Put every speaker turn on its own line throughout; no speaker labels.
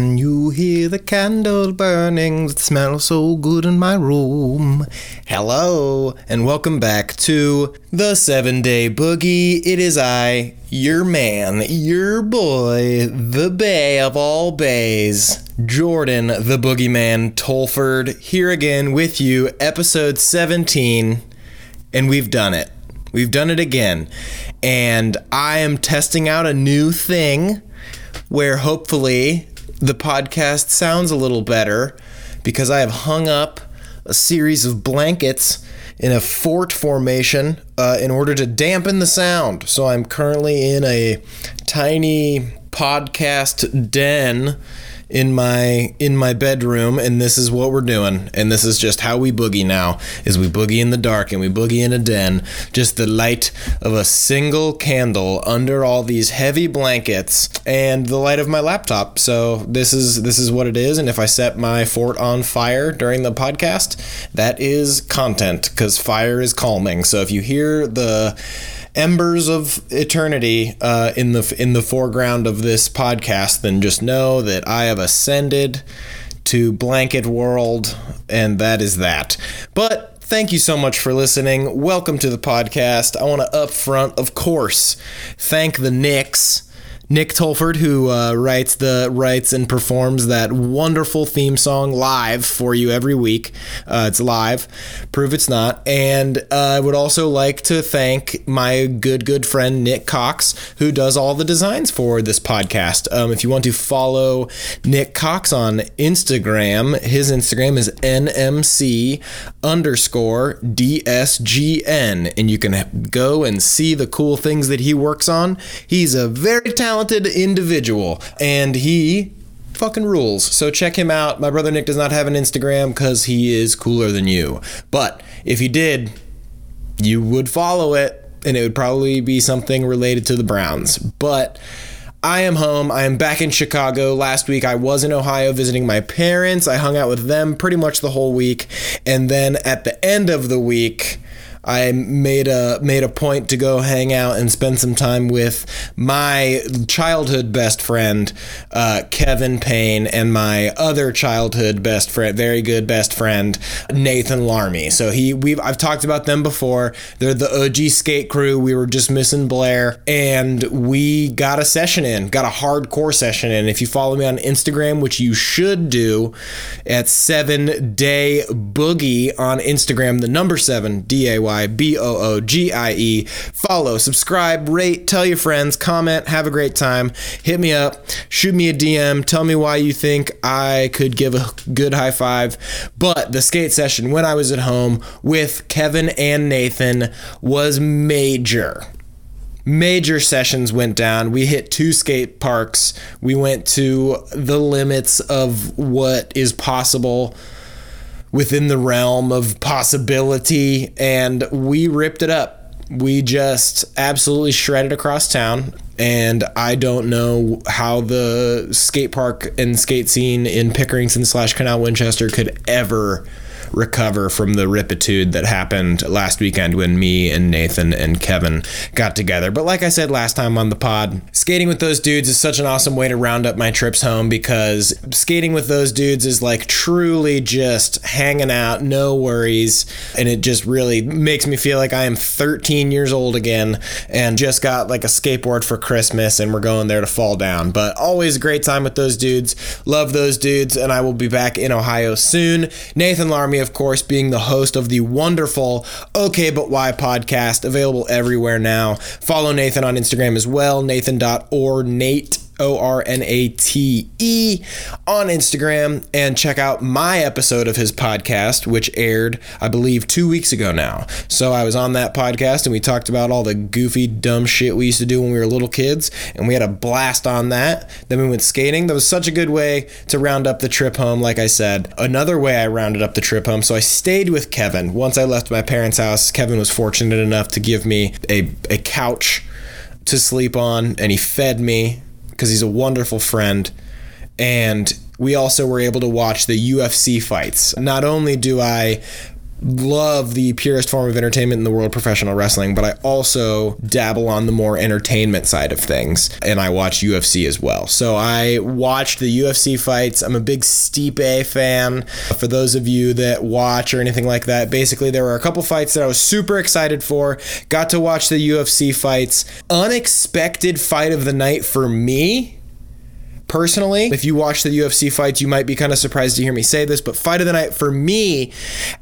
Can you hear the candle burning that smells so good in my room? Hello, and welcome back to the seven day boogie. It is I, your man, your boy, the bay of all bays, Jordan, the boogeyman Tolford, here again with you, episode 17, and we've done it. We've done it again. And I am testing out a new thing where hopefully the podcast sounds a little better because I have hung up a series of blankets in a fort formation uh, in order to dampen the sound. So I'm currently in a tiny podcast den in my in my bedroom and this is what we're doing and this is just how we boogie now is we boogie in the dark and we boogie in a den. Just the light of a single candle under all these heavy blankets and the light of my laptop. So this is this is what it is and if i set my fort on fire during the podcast that is content cuz fire is calming. So if you hear the embers of eternity uh, in the in the foreground of this podcast, then just know that I have ascended to blanket world, and that is that. But thank you so much for listening. Welcome to the podcast. I want to upfront, of course, thank the Knicks Nick Tolford, who uh, writes the writes and performs that wonderful theme song live for you every week. Uh, it's live. Prove it's not. And uh, I would also like to thank my good good friend Nick Cox, who does all the designs for this podcast. Um, if you want to follow Nick Cox on Instagram, his Instagram is nmc underscore dsgn, and you can go and see the cool things that he works on. He's a very talented talented individual, and he fucking rules. So check him out. My brother Nick does not have an Instagram because he is cooler than you. But if he did, you would follow it, and it would probably be something related to the Browns. But I am home. I am back in Chicago. Last week I was in Ohio visiting my parents. I hung out with them pretty much the whole week. And then at the end of the week, I made a made a point to go hang out and spend some time with my childhood best friend uh, Kevin Payne and my other childhood best friend, very good best friend Nathan Larmy. So he we've I've talked about them before. They're the OG skate crew. We were just missing Blair, and we got a session in, got a hardcore session in. If you follow me on Instagram, which you should do, at Seven Day Boogie on Instagram, the number seven D A Y Y B O O G I E. Follow, subscribe, rate, tell your friends, comment, have a great time. Hit me up, shoot me a DM, tell me why you think I could give a good high five. But the skate session when I was at home with Kevin and Nathan was major major sessions went down. We hit two skate parks. We went to the limits of what is possible within the realm of possibility, and we ripped it up. We just absolutely shredded across town, and I don't know how the skate park and skate scene in Pickerington slash Canal Winchester could ever recover from the ripitude that happened last weekend when me and Nathan and Kevin got together. But like I said last time on the pod, skating with those dudes is such an awesome way to round up my trips home because skating with those dudes is like truly just hanging out, no worries. And it just really makes me feel like I am 13 years old again and just got like a skateboard for Christmas and we're going there to fall down. But always a great time with those dudes. Love those dudes. And I will be back in Ohio soon. Nathan Larmy of course, being the host of the wonderful Okay But Why podcast, available everywhere now. Follow Nathan on Instagram as well, nathan.ornate O R N A T E, on Instagram and check out my episode of his podcast, which aired, I believe, two weeks ago now. So I was on that podcast and we talked about all the goofy, dumb shit we used to do when we were little kids, and we had a blast on that. Then we went skating. That was such a good way to round up the trip home, like I said. Another way I rounded up the trip home. So I stayed with Kevin. Once I left my parents' house, Kevin was fortunate enough to give me a, a couch to sleep on, and he fed me because he's a wonderful friend. And we also were able to watch the UFC fights. Not only do I love the purest form of entertainment in the world, professional wrestling, but I also dabble on the more entertainment side of things, and I watch UFC as well. So I watched the UFC fights. I'm a big Stipe fan. For those of you that watch or anything like that, basically there were a couple fights that I was super excited for. Got to watch the UFC fights. Unexpected fight of the night for me personally. If you watch the UFC fights, you might be kind of surprised to hear me say this, but fight of the night for me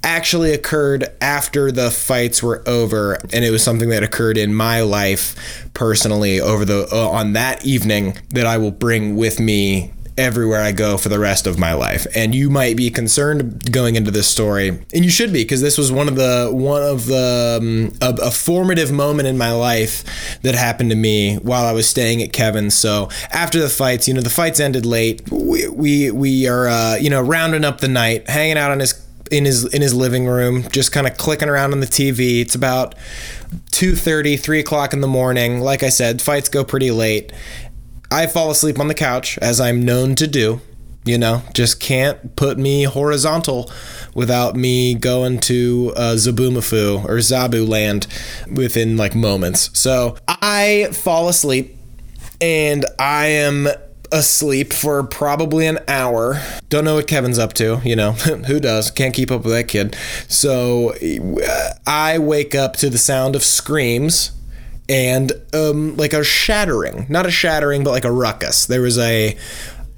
actually occurred after the fights were over, and it was something that occurred in my life personally over the uh, on that evening that I will bring with me everywhere I go for the rest of my life. And you might be concerned going into this story, and you should be because this was one of the one of the um, a, a, formative moment in my life that happened to me while I was staying at Kevin's. So after the fights, you know, the fights ended late. We we, we are uh, you know rounding up the night, hanging out on his in his in his living room, just kind of clicking around on the TV. It's about 2.30, 3 o'clock in the morning. Like I said, fights go pretty late. I fall asleep on the couch, as I'm known to do. You know, just can't put me horizontal without me going to uh, Zabumafu or Zabu land within like moments. So I fall asleep and I am asleep for probably an hour. Don't know what Kevin's up to, you know. Who does? Can't keep up with that kid. So I wake up to the sound of screams and um, like a shattering, not a shattering, but like a ruckus. There was a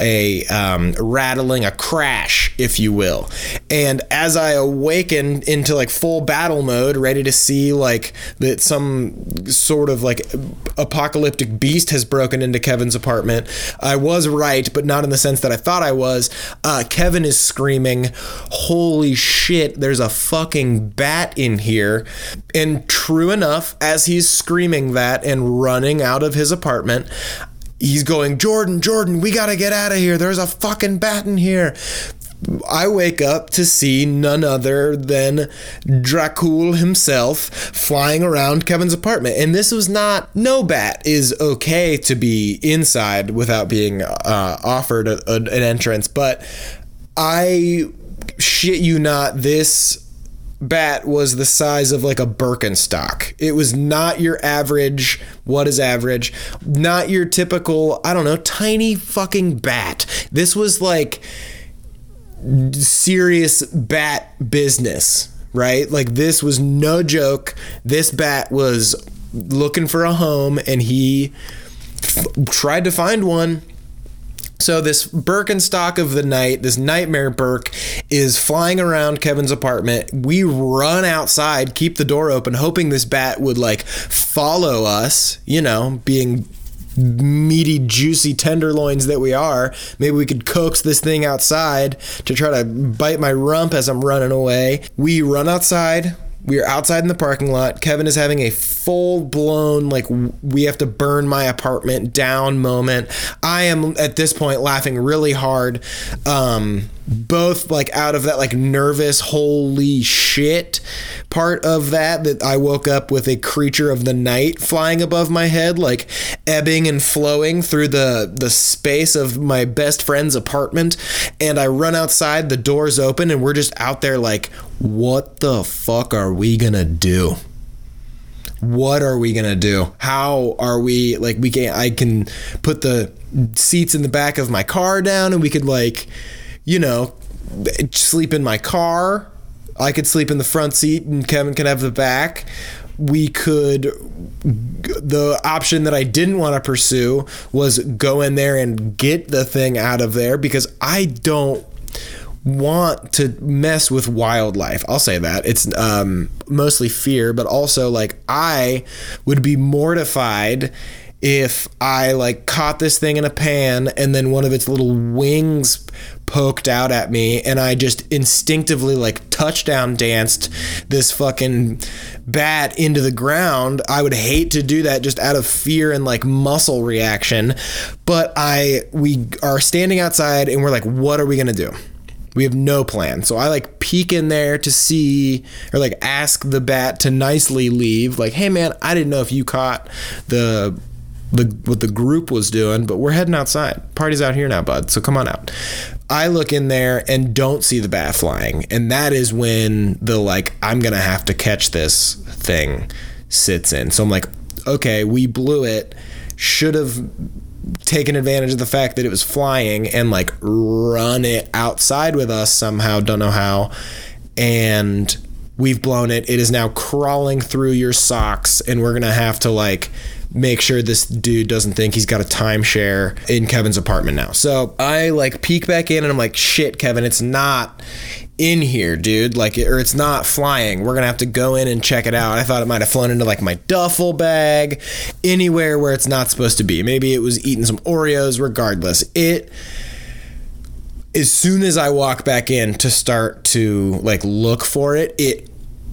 a um, rattling, a crash, if you will. And as I awaken into like full battle mode, ready to see like that some sort of like apocalyptic beast has broken into Kevin's apartment, I was right, but not in the sense that I thought I was. Uh, Kevin is screaming, Holy shit, there's a fucking bat in here. And true enough, as he's screaming that and running out of his apartment, he's going, Jordan, Jordan, we gotta get out of here. There's a fucking bat in here. I wake up to see none other than Dracul himself flying around Kevin's apartment. And this was not, no bat is okay to be inside without being uh, offered a, a, an entrance. But I shit you not, this bat was the size of like a Birkenstock. It was not your average, what is average? Not your typical, I don't know, tiny fucking bat. This was like serious bat business, right? Like this was no joke. This bat was looking for a home and he f- tried to find one so this Birkenstock of the night, this nightmare Burke, is flying around Kevin's apartment. We run outside, keep the door open, hoping this bat would like follow us. You know, being meaty, juicy tenderloins that we are. Maybe we could coax this thing outside to try to bite my rump as I'm running away. We run outside. We are outside in the parking lot. Kevin is having a full blown, like, we have to burn my apartment down moment. I am at this point laughing really hard. Um, both like out of that like nervous holy shit part of that that I woke up with a creature of the night flying above my head like ebbing and flowing through the the space of my best friend's apartment. And I run outside the doors open and we're just out there like what the fuck are we going to do? What are we gonna do? How are we like we can i can put the seats in the back of my car down and we could like you know, sleep in my car. I could sleep in the front seat and Kevin can have the back. We could, the option that I didn't want to pursue was go in there and get the thing out of there because I don't want to mess with wildlife. I'll say that. It's um, mostly fear, but also like I would be mortified if I like caught this thing in a pan and then one of its little wings poked out at me and I just instinctively like touchdown danced this fucking bat into the ground. I would hate to do that just out of fear and like muscle reaction. But I we are standing outside and we're like, what are we gonna do? We have no plan. So I like peek in there to see or like ask the bat to nicely leave. Like, hey man, I didn't know if you caught the the what the group was doing, but we're heading outside. Party's out here now, bud. So come on out. I look in there and don't see the bat flying. And that is when the like, I'm to have to catch this thing sits in. So I'm like, okay, we blew it. Should have taken advantage of the fact that it was flying and like run it outside with us somehow. Don't know how. And we've blown it. It is now crawling through your socks, and we're to have to like make sure this dude doesn't think he's got a timeshare in Kevin's apartment now. So I like peek back in and I'm like, shit, Kevin, it's not in here, dude. Like, or it's not flying. We're gonna have to go in and check it out. I thought it might have flown into like my duffel bag, anywhere where it's not supposed to be. Maybe it was eating some Oreos. Regardless, it. As soon as I walk back in to start to like look for it, it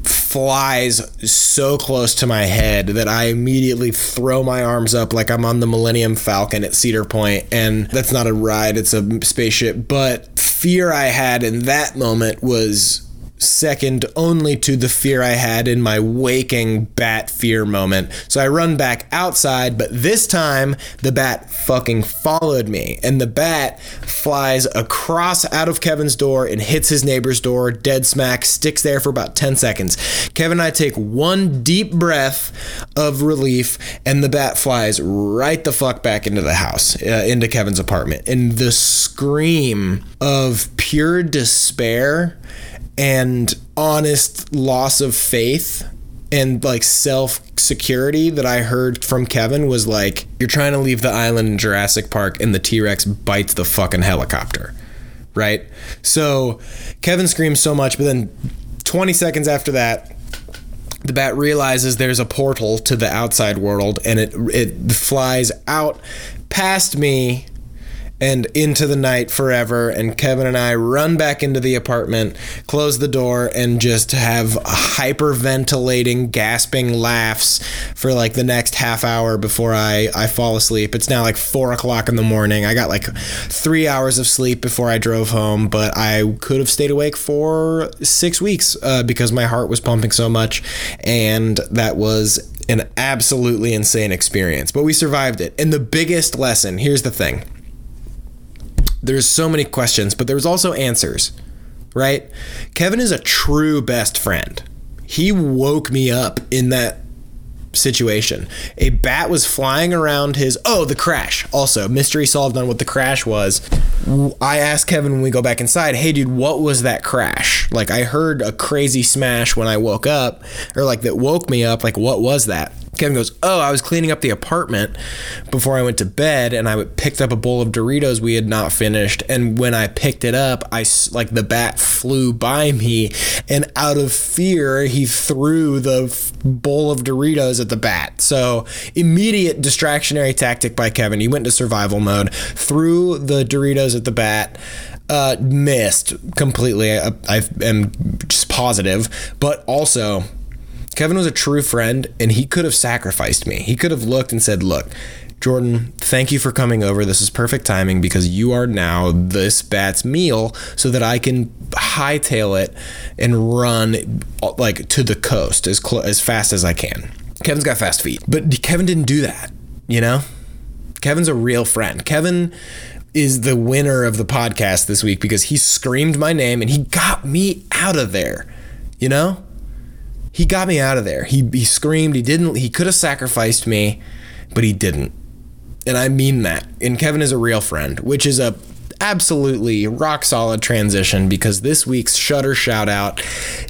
flies so close to my head that I immediately throw my arms up like I'm on the Millennium Falcon at Cedar Point, and that's not a ride, it's a spaceship. But fear I had in that moment was second only to the fear I had in my waking bat fear moment. So I run back outside, but this time the bat fucking followed me. And the bat flies across out of Kevin's door and hits his neighbor's door, dead smack, sticks there for about 10 seconds. Kevin and I take one deep breath of relief, and the bat flies right the fuck back into the house, uh, into Kevin's apartment. And the scream of pure despair and honest loss of faith and like self security that I heard from Kevin was like, you're trying to leave the island in Jurassic Park and the T Rex bites the fucking helicopter. Right? So Kevin screams so much, but then 20 seconds after that, the bat realizes there's a portal to the outside world and it it flies out past me and into the night forever. And Kevin and I run back into the apartment, close the door, and just have hyperventilating, gasping laughs for like the next half hour before I, I fall asleep. It's now like four o'clock in the morning. I got like three hours of sleep before I drove home, but I could have stayed awake for six weeks uh, because my heart was pumping so much. And that was an absolutely insane experience, but we survived it. And the biggest lesson here's the thing there's so many questions, but there's also answers, right? Kevin is a true best friend. He woke me up in that situation. A bat was flying around his. Oh, the crash. Also, mystery solved on what the crash was. I asked Kevin when we go back inside, hey, dude, what was that crash? Like, I heard a crazy smash when I woke up, or like that woke me up. Like, what was that? Kevin goes, Oh, I was cleaning up the apartment before I went to bed and I picked up a bowl of Doritos we had not finished. And when I picked it up, I like the bat flew by me and out of fear, he threw the bowl of Doritos at the bat. So, immediate distractionary tactic by Kevin. He went into survival mode, threw the Doritos at the bat. Uh, missed completely. I, I am just positive, but also Kevin was a true friend and he could have sacrificed me. He could have looked and said, Look, Jordan, thank you for coming over. This is perfect timing because you are now this bat's meal so that I can hightail it and run like to the coast as cl- as fast as I can. Kevin's got fast feet, but Kevin didn't do that, you know? Kevin's a real friend. Kevin is the winner of the podcast this week because he screamed my name and he got me out of there, you know? He got me out of there. He he screamed. He didn't. He could have sacrificed me, but he didn't. And I mean that. And Kevin is a real friend, which is a absolutely rock solid transition because this week's Shudder shout out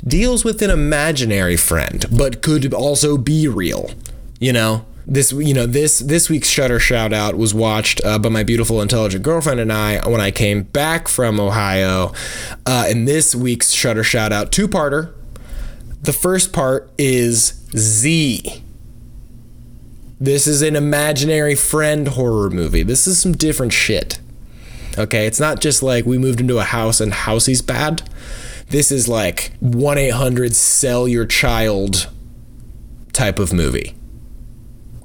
deals with an imaginary friend, but could also be real. You know, this you know this this week's Shudder shout out was watched uh, by my beautiful intelligent girlfriend and I when I came back from Ohio. Uh, and this week's Shudder shout out two parter the first part is Z. This is an imaginary friend horror movie. This is some different shit. Okay, it's not just like we moved into a house and housey's bad. This is like 1 800 sell your child type of movie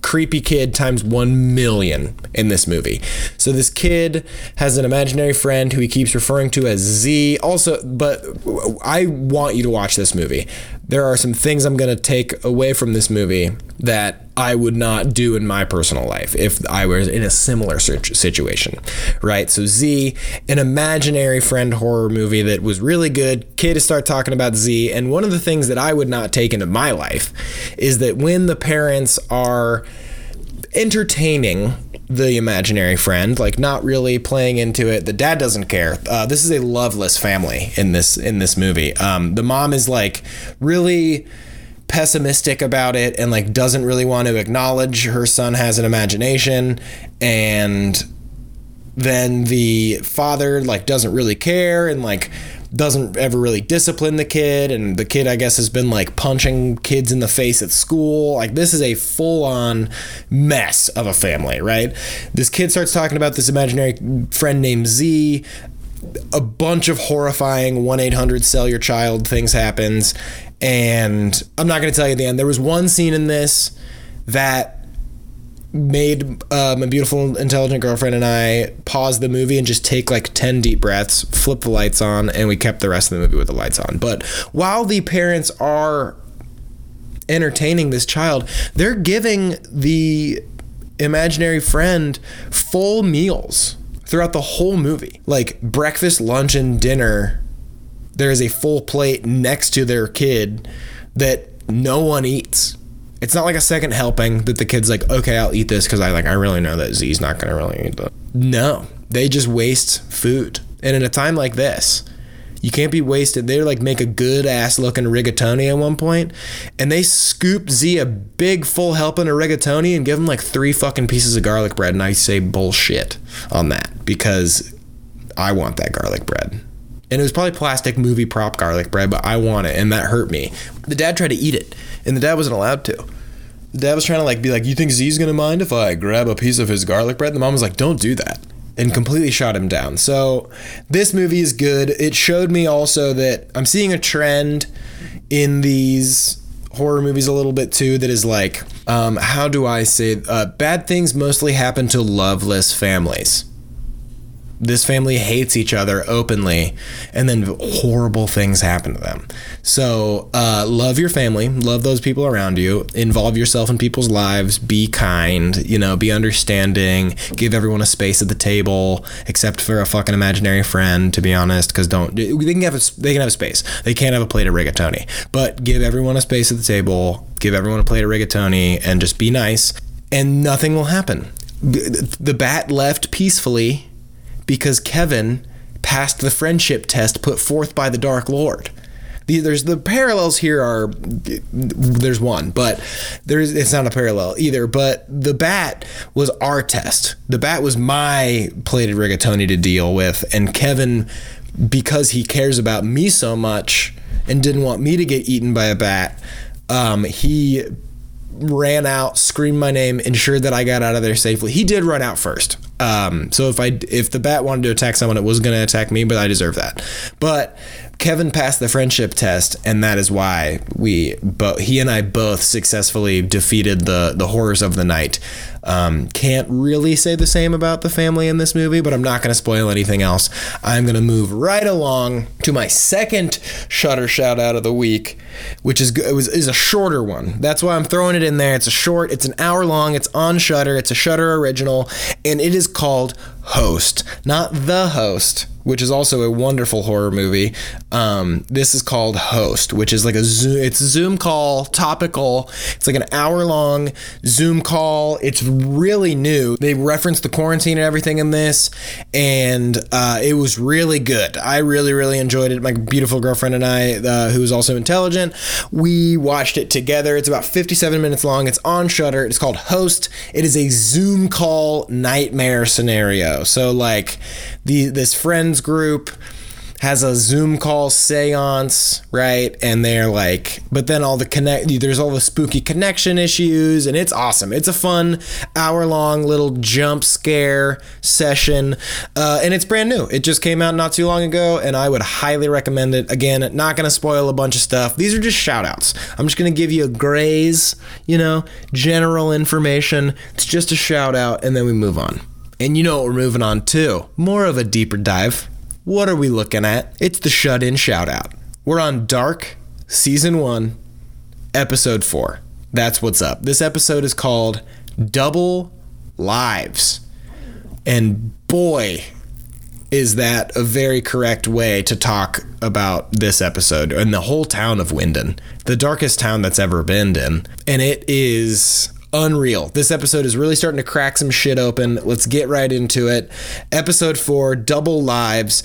creepy kid times 1 million in this movie. So this kid has an imaginary friend who he keeps referring to as Z. Also, but I want you to watch this movie. There are some things I'm going to take away from this movie that I would not do in my personal life if I was in a similar situation, right? So, Z, an imaginary friend horror movie that was really good. Kid to start talking about Z. And one of the things that I would not take into my life is that when the parents are entertaining the imaginary friend, like not really playing into it. The dad doesn't care. Uh, this is a loveless family in this in this movie. Um, the mom is like really pessimistic about it and like doesn't really want to acknowledge her son has an imagination and then the father like doesn't really care and like doesn't ever really discipline the kid and the kid i guess has been like punching kids in the face at school. Like this is a full-on mess of a family right? This kid starts talking about this imaginary friend named z. A bunch of horrifying 1-800 sell your child things happens. And i'm not going to tell you the end. There was one scene in this that made um, my beautiful intelligent girlfriend and I pause the movie and just take like 10 deep breaths, flip the lights on, and we kept the rest of the movie with the lights on. But while the parents are entertaining this child, they're giving the imaginary friend full meals throughout the whole movie. Like breakfast, lunch, and dinner, there is a full plate next to their kid that no one eats it's not like a second helping that the kid's like, okay, I'll eat this because I like I really know that Z's not gonna really eat that. Mm. No, they just waste food, and in a time like this, you can't be wasted. They like make a good ass looking rigatoni at one point, and they scoop Z a big full helping of rigatoni and give him like three fucking pieces of garlic bread, and I say bullshit on that because I want that garlic bread. And it was probably plastic movie prop garlic bread, but I want it, and that hurt me. The dad tried to eat it, and the dad wasn't allowed to. The dad was trying to like be like, "You think Z's gonna mind if I grab a piece of his garlic bread?" And the mom was like, "Don't do that," and completely shot him down. So this movie is good. It showed me also that I'm seeing a trend in these horror movies a little bit too that is like um, how do i say uh, bad things mostly happen to loveless families this family hates each other openly, and then horrible things happen to them. So, uh, love your family, love those people around you, involve yourself in people's lives, be kind, you know, be understanding, give everyone a space at the table, except for a fucking imaginary friend, to be honest, because don't they can have a, they can have a space. They can't have a plate of rigatoni, but give everyone a space at the table, give everyone a plate of rigatoni, and just be nice, and nothing will happen. The bat left peacefully because Kevin passed the friendship test put forth by the Dark Lord. The, there's the parallels here are there's one, but there's it's not a parallel either. But the bat was our test. The bat was my plated rigatoni to deal with, and Kevin, because he cares about me so much and didn't want me to get eaten by a bat, um, he ran out, screamed my name, ensured that I got out of there safely. He did run out first. Um, so if I if the bat wanted to attack someone, it was going to attack me, but I deserve that. But Kevin passed the friendship test, and that is why we but he and I both successfully defeated the the horrors of the night. Um, can't really say the same about the family in this movie, but I'm not going to spoil anything else. I'm going to move right along to my second Shudder shout out of the week, which is it was is a shorter one. That's why I'm throwing it in there. It's a short. It's an hour long. It's on Shudder. It's a Shudder original, and it is called Host, not the Host which is also a wonderful horror movie. Um, this is called Host, which is like a Zoom. It's a Zoom call, topical. It's like an hour long Zoom call. It's really new. They reference the quarantine and everything in this, and uh, it was really good. I really, really enjoyed it. My beautiful girlfriend and I, uh, who is also intelligent, we watched it together. It's about 57 minutes long. It's on Shudder. It's called Host. It is a Zoom call nightmare scenario. So like the this friends group has a Zoom call seance, right? And they're like, but then all the connect, there's all the spooky connection issues, and it's awesome. It's a fun hour long little jump scare session, uh, and it's brand new. It just came out not too long ago, and I would highly recommend it. Again, not to spoil a bunch of stuff. These are just shout outs. I'm just to give you a graze, you know, general information. It's just a shout out, and then we move on. And you know what we're moving on to? More of a deeper dive. What are we looking at? It's the shut in shout out. We're on Dark, Season 1, episode four. That's what's up. This episode is called Double Lives. And boy, is that a very correct way to talk about this episode and the whole town of Winden, the darkest town that's ever been in. And it is unreal. This episode is really starting to crack some shit open. Let's get right into it. Episode four Double Lives.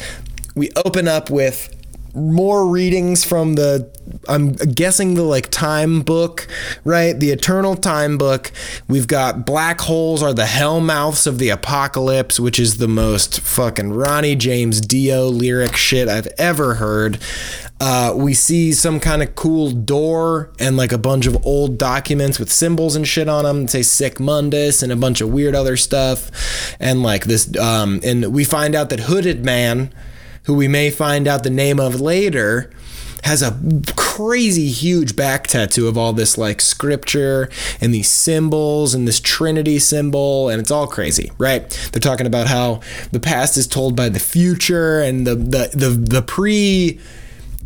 We open up with more readings from the I'm guessing the like time book, right? The eternal time book. We've got black holes are the hell mouths of the apocalypse, which is the most fucking Ronnie James Dio lyric shit I've ever heard. Uh, we see some kind of cool door and like a bunch of old documents with symbols and shit on them. Say Sic Mundus and a bunch of weird other stuff. And like this, um, and we find out that Hooded Man who we may find out the name of later, has a crazy huge back tattoo of all this like scripture and these symbols and this trinity symbol and it's all crazy right they're talking about how the past is told by the future and the the the, the pre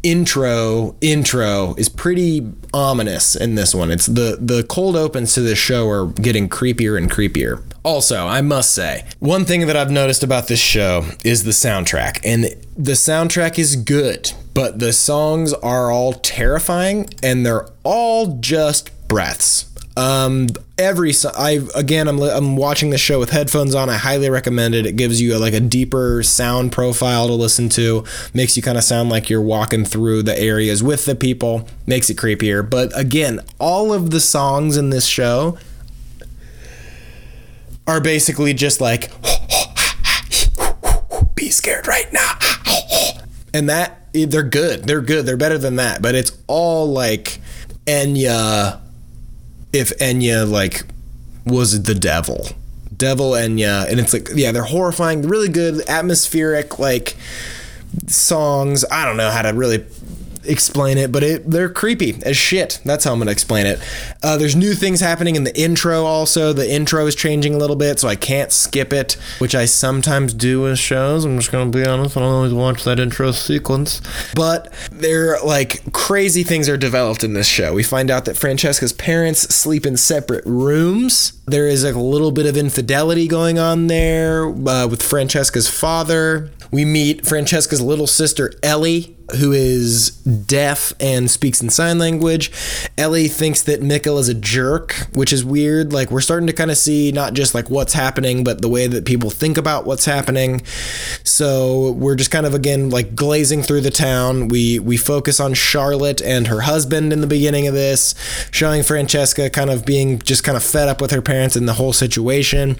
intro intro is pretty ominous in this one. It's the the cold opens to this show are getting creepier and creepier. Also, I must say, one thing that I've noticed about this show is the soundtrack. And the soundtrack is good, but the songs are all terrifying and they're all just breaths. Um, every I again I'm I'm watching the show with headphones on. I highly recommend it. It gives you a, like a deeper sound profile to listen to. Makes you kind of sound like you're walking through the areas with the people. Makes it creepier. But again, all of the songs in this show are basically just like be scared right now. And that they're good. They're good. They're better than that. But it's all like Enya if Enya like was the devil. Devil Enya. And it's like, yeah, they're horrifying, really good, atmospheric, like songs. I don't know how to really explain it, but it they're creepy as shit. That's how I'm gonna explain it. Uh, there's new things happening in the intro. Also, the intro is changing a little bit, so I can't skip it, which I sometimes do with shows. I'm just gonna be honest. I don't always watch that intro sequence, but there like crazy things are developed in this show. We find out that Francesca's parents sleep in separate rooms. There is a little bit of infidelity going on there uh, with Francesca's father. We meet Francesca's little sister Ellie, who is deaf and speaks in sign language. Ellie thinks that Mikkel is a jerk, which is weird. Like we're starting to kind of see not just like what's happening, but the way that people think about what's happening. So we're just kind of again like glazing through the town. We we focus on Charlotte and her husband in the beginning of this, showing Francesca kind of being just kind of fed up with her parents and the whole situation.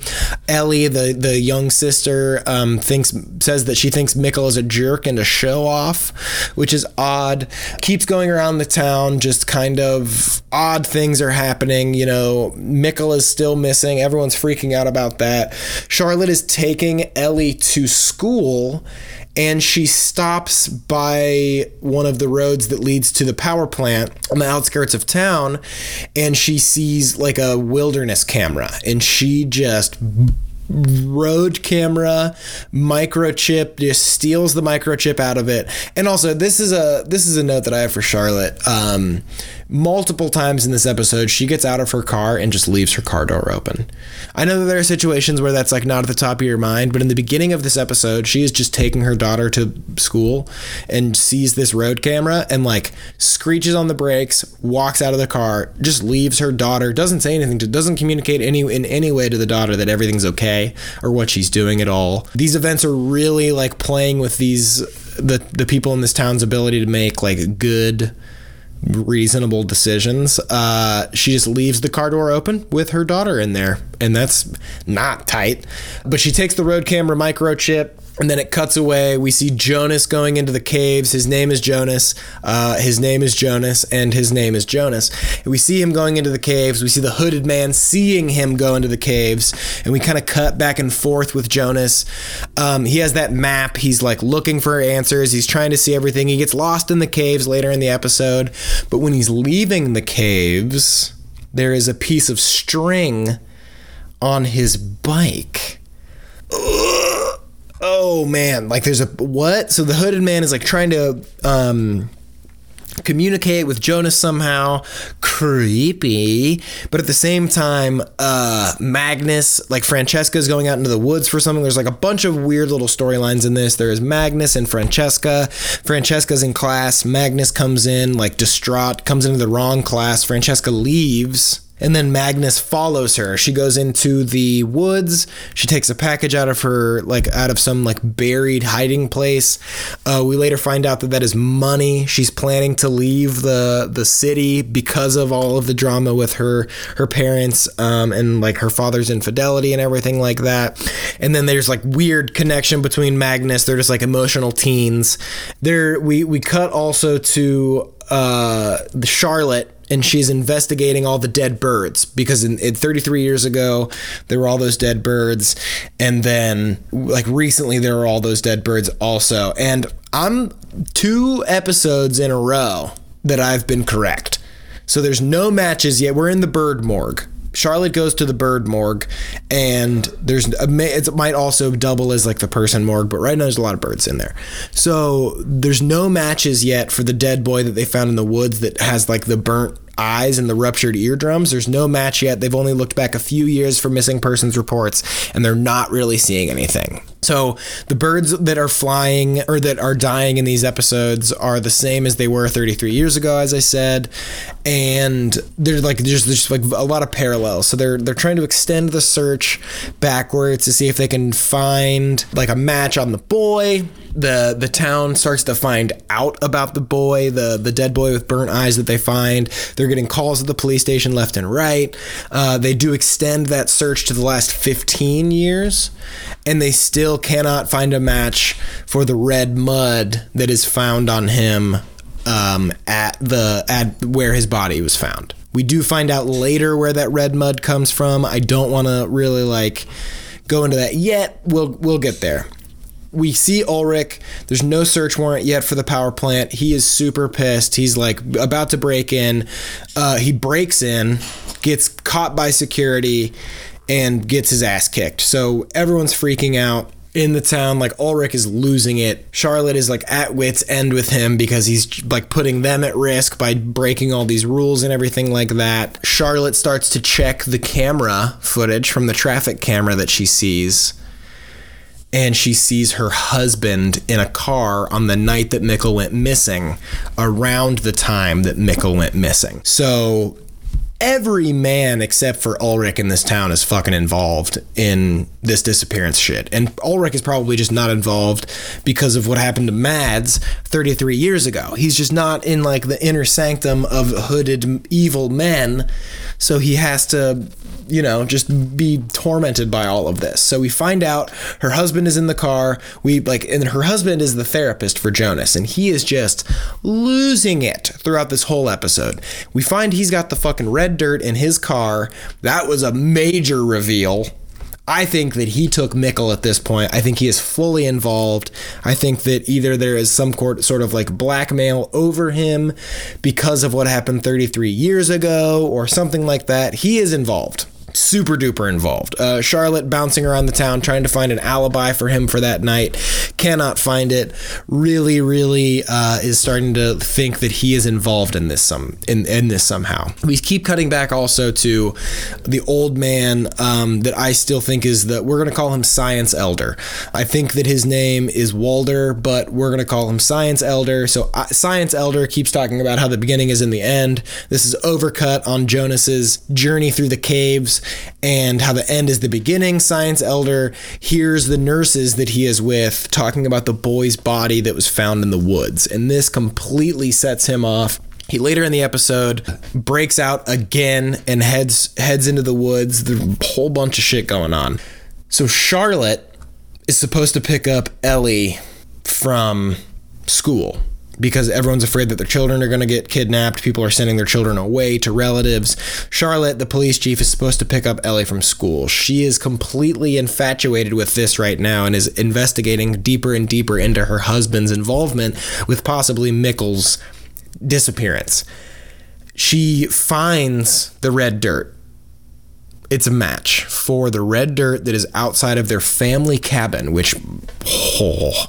Ellie, the the young sister, um, thinks says that she thinks Mikkel is a jerk and a show off which is odd. Keeps going around the town, just kind of odd things are happening. You know, Mikkel is still missing. Everyone's freaking out about that. Charlotte is taking Ellie to school and she stops by one of the roads that leads to the power plant on the outskirts of town and she sees like a wilderness camera and she just road camera microchip just steals the microchip out of it. And also this is a this is a note that i have for charlotte. Um, multiple times in this episode she gets out of her car and just leaves her car door open i know that there are situations where that's like not at the top of your mind but in the beginning of this episode she is just taking her daughter to school and sees this road camera and like screeches on the brakes walks out of the car just leaves her daughter doesn't say anything to doesn't communicate any in any way to the daughter that everything's okay or what she's doing at all. These events are really like playing with these the the people in this town's ability to make like good reasonable decisions. Uh, she just leaves the car door open with her daughter in there, and that's not tight. But she takes the road camera microchip, and then it cuts away. We see Jonas going into the caves. His name is Jonas. Uh, his name is Jonas, and his name is Jonas. We see him going into the caves. We see the hooded man seeing him go into the caves, and we kind of cut back and forth with Jonas. Um, he has that map. He's like looking for answers. He's trying to see everything. He gets lost in the caves later in the episode, but when he's leaving the caves, there is a piece of string on his bike. Oh man, like there's a what? So the hooded man is like trying to um communicate with Jonas somehow. Creepy. But at the same time, uh, Magnus, like Francesca's going out into the woods for something. There's like a bunch of weird little storylines in this. There is Magnus and Francesca. Francesca's in class. Magnus comes in, like distraught, comes into the wrong class. Francesca leaves and then Magnus follows her. She goes into the woods. She takes a package out of her, like out of some like buried hiding place. Uh, we later find out that that is money. She's planning to leave the the city because of all of the drama with her her parents um, and like her father's infidelity and everything like that. And then there's like weird connection between Magnus. They're just like emotional teens. There we we cut also to uh, the Charlotte and she's investigating all the dead birds because in, in 33 years ago there were all those dead birds. And then like recently there were all those dead birds also. And i'm two episodes in a row that i've been correct. So there's no matches yet. We're in the bird morgue. Charlotte goes to the bird morgue, and there's it might also double as like the person morgue, but right now there's a lot of birds in there. So there's no matches yet for the dead boy that they found in the woods that has like the burnt eyes and the ruptured eardrums. There's no match yet. They've only looked back a few years for missing persons reports, and they're not really seeing anything. So the birds that are flying or that are dying in these episodes are the same as they were 33 years ago, as I said, and there's like there's just like a lot of parallels. So they're they're trying to extend the search backwards to see if they can find like a match on the boy the the town starts to find out about the boy, the the dead boy with burnt eyes that they find. They're getting calls at the police station left and right. Uh, they do extend that search to the last 15 years, and they still cannot find a match for the red mud that is found on him um, at the at where his body was found. We do find out later where that red mud comes from. I don't want to really like go into that yet. We'll we'll get there we see Ulrich. There's no search warrant yet for the power plant. He is super pissed. He's like about to break in. Uh, he breaks in, gets caught by security, and gets his ass kicked. So everyone's freaking out in the town. Like Ulrich is losing it. Charlotte is like at wits end with him because he's like putting them at risk by breaking all these rules and everything like that. Charlotte starts to check the camera footage from the traffic camera that she sees and she sees her husband in a car on the night that Mikkel went missing, around the time that Mikkel went missing. So every man except for Ulrich in this town is fucking involved in this disappearance shit. And Ulrich is probably just not involved because of what happened to Mads 33 years ago. He's just not in like the inner sanctum of hooded evil men. So he has to you know, just be tormented by all of this. So we find out her husband is in the car. We like, and her husband is the therapist for Jonas, and he is just losing it throughout this whole episode. We find he's got the fucking red dirt in his car. That was a major reveal. I think that he took Mikkel at this point. I think he is fully involved. I think that either there is some sort of like blackmail over him because of what happened 33 years ago or something like that. He is involved super duper involved. Uh, Charlotte bouncing around the town trying to find an alibi for him for that night, cannot find it. Really, really uh, is starting to think that he is involved in this some in, in this somehow. We keep cutting back also to the old man um, that I still think is the we're gonna call him Science Elder. I think that his name is Walder, but we're gonna call him Science Elder. So uh, Science Elder keeps talking about how the beginning is in the end. This is overcut on Jonas's journey through the caves and how the end is the beginning. Science Elder hears the nurses that he is with talking about the boy's body that was found in the woods, and this completely sets him off. He later in the episode breaks out again and heads heads into the woods. The whole bunch of shit going on. So Charlotte is supposed to pick up Ellie from school because everyone's afraid that their children are going to get kidnapped. People are sending their children away to relatives. Charlotte, the police chief, is supposed to pick up Ellie from school. She is completely infatuated with this right now and is investigating deeper and deeper into her husband's involvement with possibly Mikkel's disappearance. She finds the red dirt. It's a match for the red dirt that is outside of their family cabin, which, oh,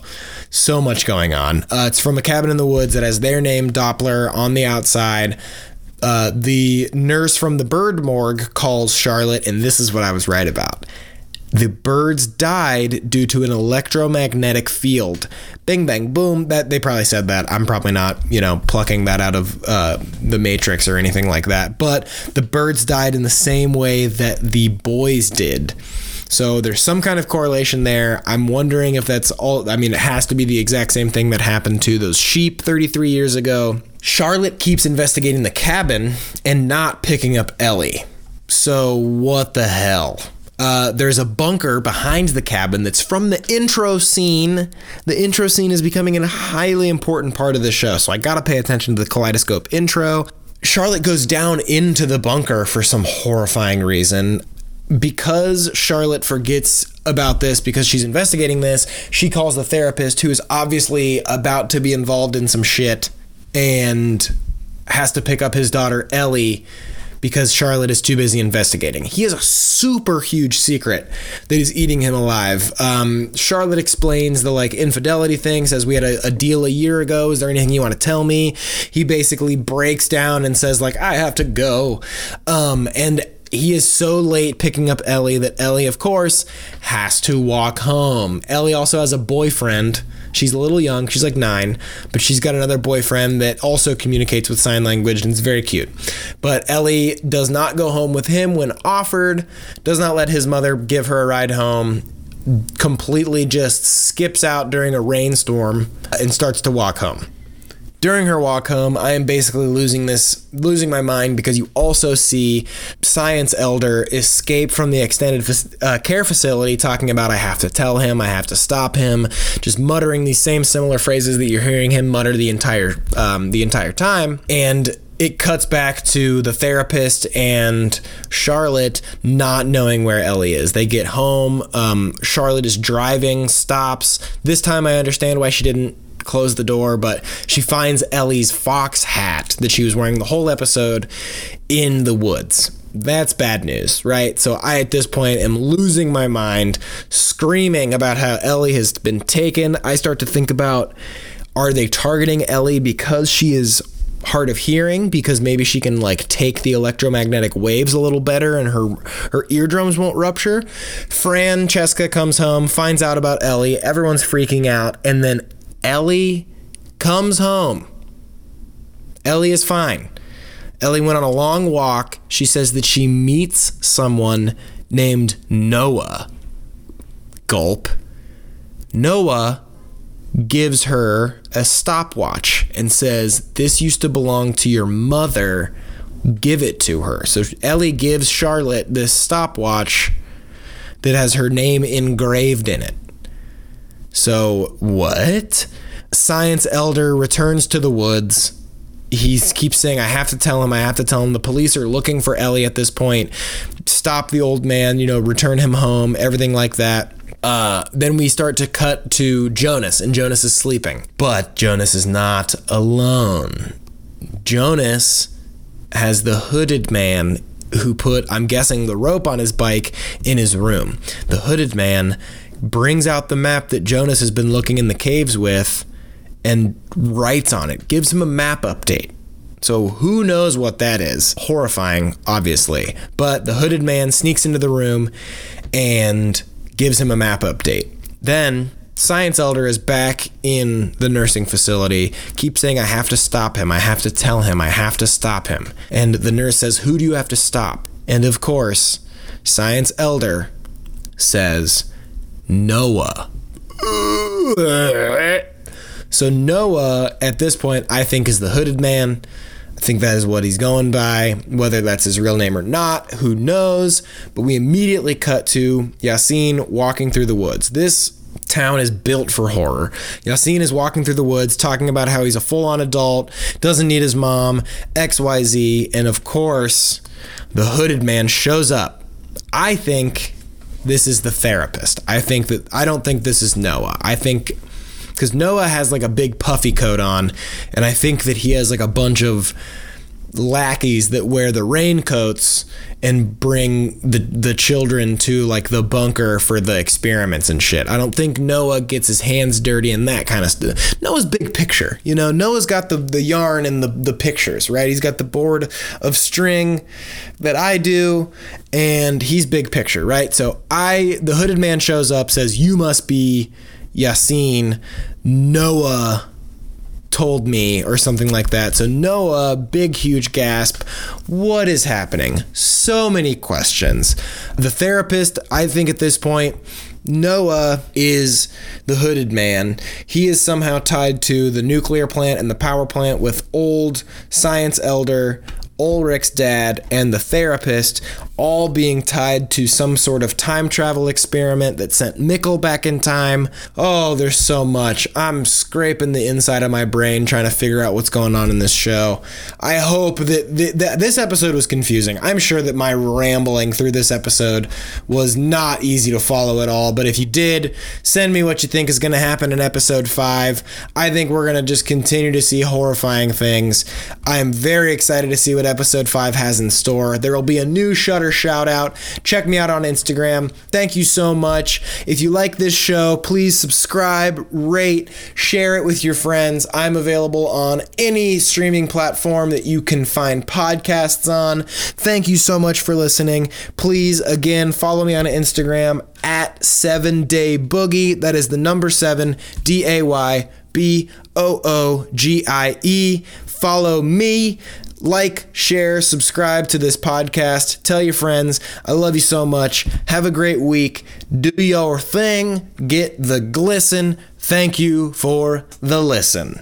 So much going on. Uh, it's from a cabin in the woods that has their name, Doppler, on the outside. Uh, the nurse from the bird morgue calls Charlotte, and this is what I was right about. The birds died due to an electromagnetic field. Bing bang boom. That they probably said that. I'm probably not, you know, plucking that out of uh, the Matrix or anything like that. But the birds died in the same way that the boys did. So there's some kind of correlation there. I'm wondering if that's all. I mean, it has to be the exact same thing that happened to those sheep 33 years ago. Charlotte keeps investigating the cabin and not picking up Ellie. So what the hell? Uh, there's a bunker behind the cabin that's from the intro scene. The intro scene is becoming a highly important part of the show, so I gotta pay attention to the kaleidoscope intro. Charlotte goes down into the bunker for some horrifying reason. Because Charlotte forgets about this because she's investigating this, she calls the therapist who is obviously about to be involved in some shit and has to pick up his daughter Ellie because Charlotte is too busy investigating. He has a super huge secret that is eating him alive. Um, Charlotte explains the like infidelity thing, says we had a, a deal a year ago. Is there anything you want to tell me? He basically breaks down and says like I have to go, um, and he is so late picking up Ellie that Ellie, of course, has to walk home. Ellie also has a boyfriend She's a little young. She's like nine, but she's got another boyfriend that also communicates with sign language and it's very cute. But Ellie does not go home with him when offered, does not let his mother give her a ride home, completely just skips out during a rainstorm and starts to walk home during her walk home, I am basically losing this, losing my mind because you also see Science Elder escape from the extended uh, care facility, talking about I have to tell him, I have to stop him, just muttering these same similar phrases that you're hearing him mutter the entire um, the entire time, and it cuts back to the therapist and Charlotte not knowing where Ellie is. They get home. Um, Charlotte is driving, stops. This time I understand why she didn't close the door, but she finds Ellie's fox hat that she was wearing the whole episode in the woods. That's bad news, right? So I, at this point, am losing my mind, screaming about how Ellie has been taken. I start to think about are they targeting Ellie because she is hard of hearing because maybe she can like take the electromagnetic waves a little better and her her eardrums won't rupture. Francesca comes home, finds out about Ellie, everyone's freaking out, and then Ellie comes home. Ellie is fine. Ellie went on a long walk. She says that she meets someone named Noah. Gulp. Noah gives her a stopwatch and says, This used to belong to your mother. Give it to her. So Ellie gives Charlotte this stopwatch that has her name engraved in it. So, what? Science Elder returns to the woods. He keeps saying, I have to tell him, I have to tell him. The police are looking for Ellie at this point. Stop the old man, you know, return him home, everything like that. Uh, then we start to cut to Jonas, and Jonas is sleeping. But Jonas is not alone. Jonas has the hooded man who put, I'm guessing, the rope on his bike in his room. The hooded man brings out the map that Jonas has been looking in the caves with and writes on it, gives him a map update. So who knows what that is? Horrifying, obviously. But the hooded man sneaks into the room and gives him a map update. Then Science Elder is back in the nursing facility, keeps saying, I have to stop him, I have to tell him, I have to stop him. And the nurse says, Who do you have to stop? And of course, Science Elder says, Noah. So Noah, at this point, I think is the hooded man. I think that is what he's going by. Whether that's his real name or not, who knows? But we immediately cut to Yasin walking through the woods. This town is built for horror. Yasin is walking through the woods talking about how he's a full on adult, doesn't need his mom, XYZ, and of course, the hooded man shows up. I think this is the therapist. I think that I don't think this is Noah. I think because Noah has like a big puffy coat on, and I think that he has like a bunch of lackeys that wear the raincoats and bring the the children to like the bunker for the experiments and shit. I don't think Noah gets his hands dirty and that kind of stuff. Noah's big picture, you know. Noah's got the the yarn and the the pictures, right? He's got the board of string that I do, and he's big picture, right? So I the hooded man shows up, says you must be Yasin. Noah told me or something like that. So Noah, big huge gasp. What is happening? So many questions. The therapist, I think at this point, Noah is the hooded man. He is somehow tied to the nuclear plant and the power plant with old science elder Ulrich's dad, and the therapist all being tied to some sort of time travel experiment that sent Mikkel back in time. Oh, there's so much. I'm scraping the inside of my brain trying to figure out what's going on in this show. I hope that, th- that this episode was confusing. I'm sure that my rambling through this episode was not easy to follow at all, but if you did, send me what you think is going to happen in episode 5. I think we're going to just continue to see horrifying things. I am very excited to see what episode 5 has in store. There will be a new Shout out. Check me out on Instagram. Thank you so much. If you like this show, please subscribe, rate, share it with your friends. I'm available on any streaming platform that you can find podcasts on. Thank you so much for listening. Please, again, follow me on Instagram at 7 Day Boogie. That is the number 7 D A Y B O O G I E. Follow me like, share, subscribe to this podcast. Tell your friends. I love you so much. Have a great week. Do your thing. Get the glisten. Thank you for the listen.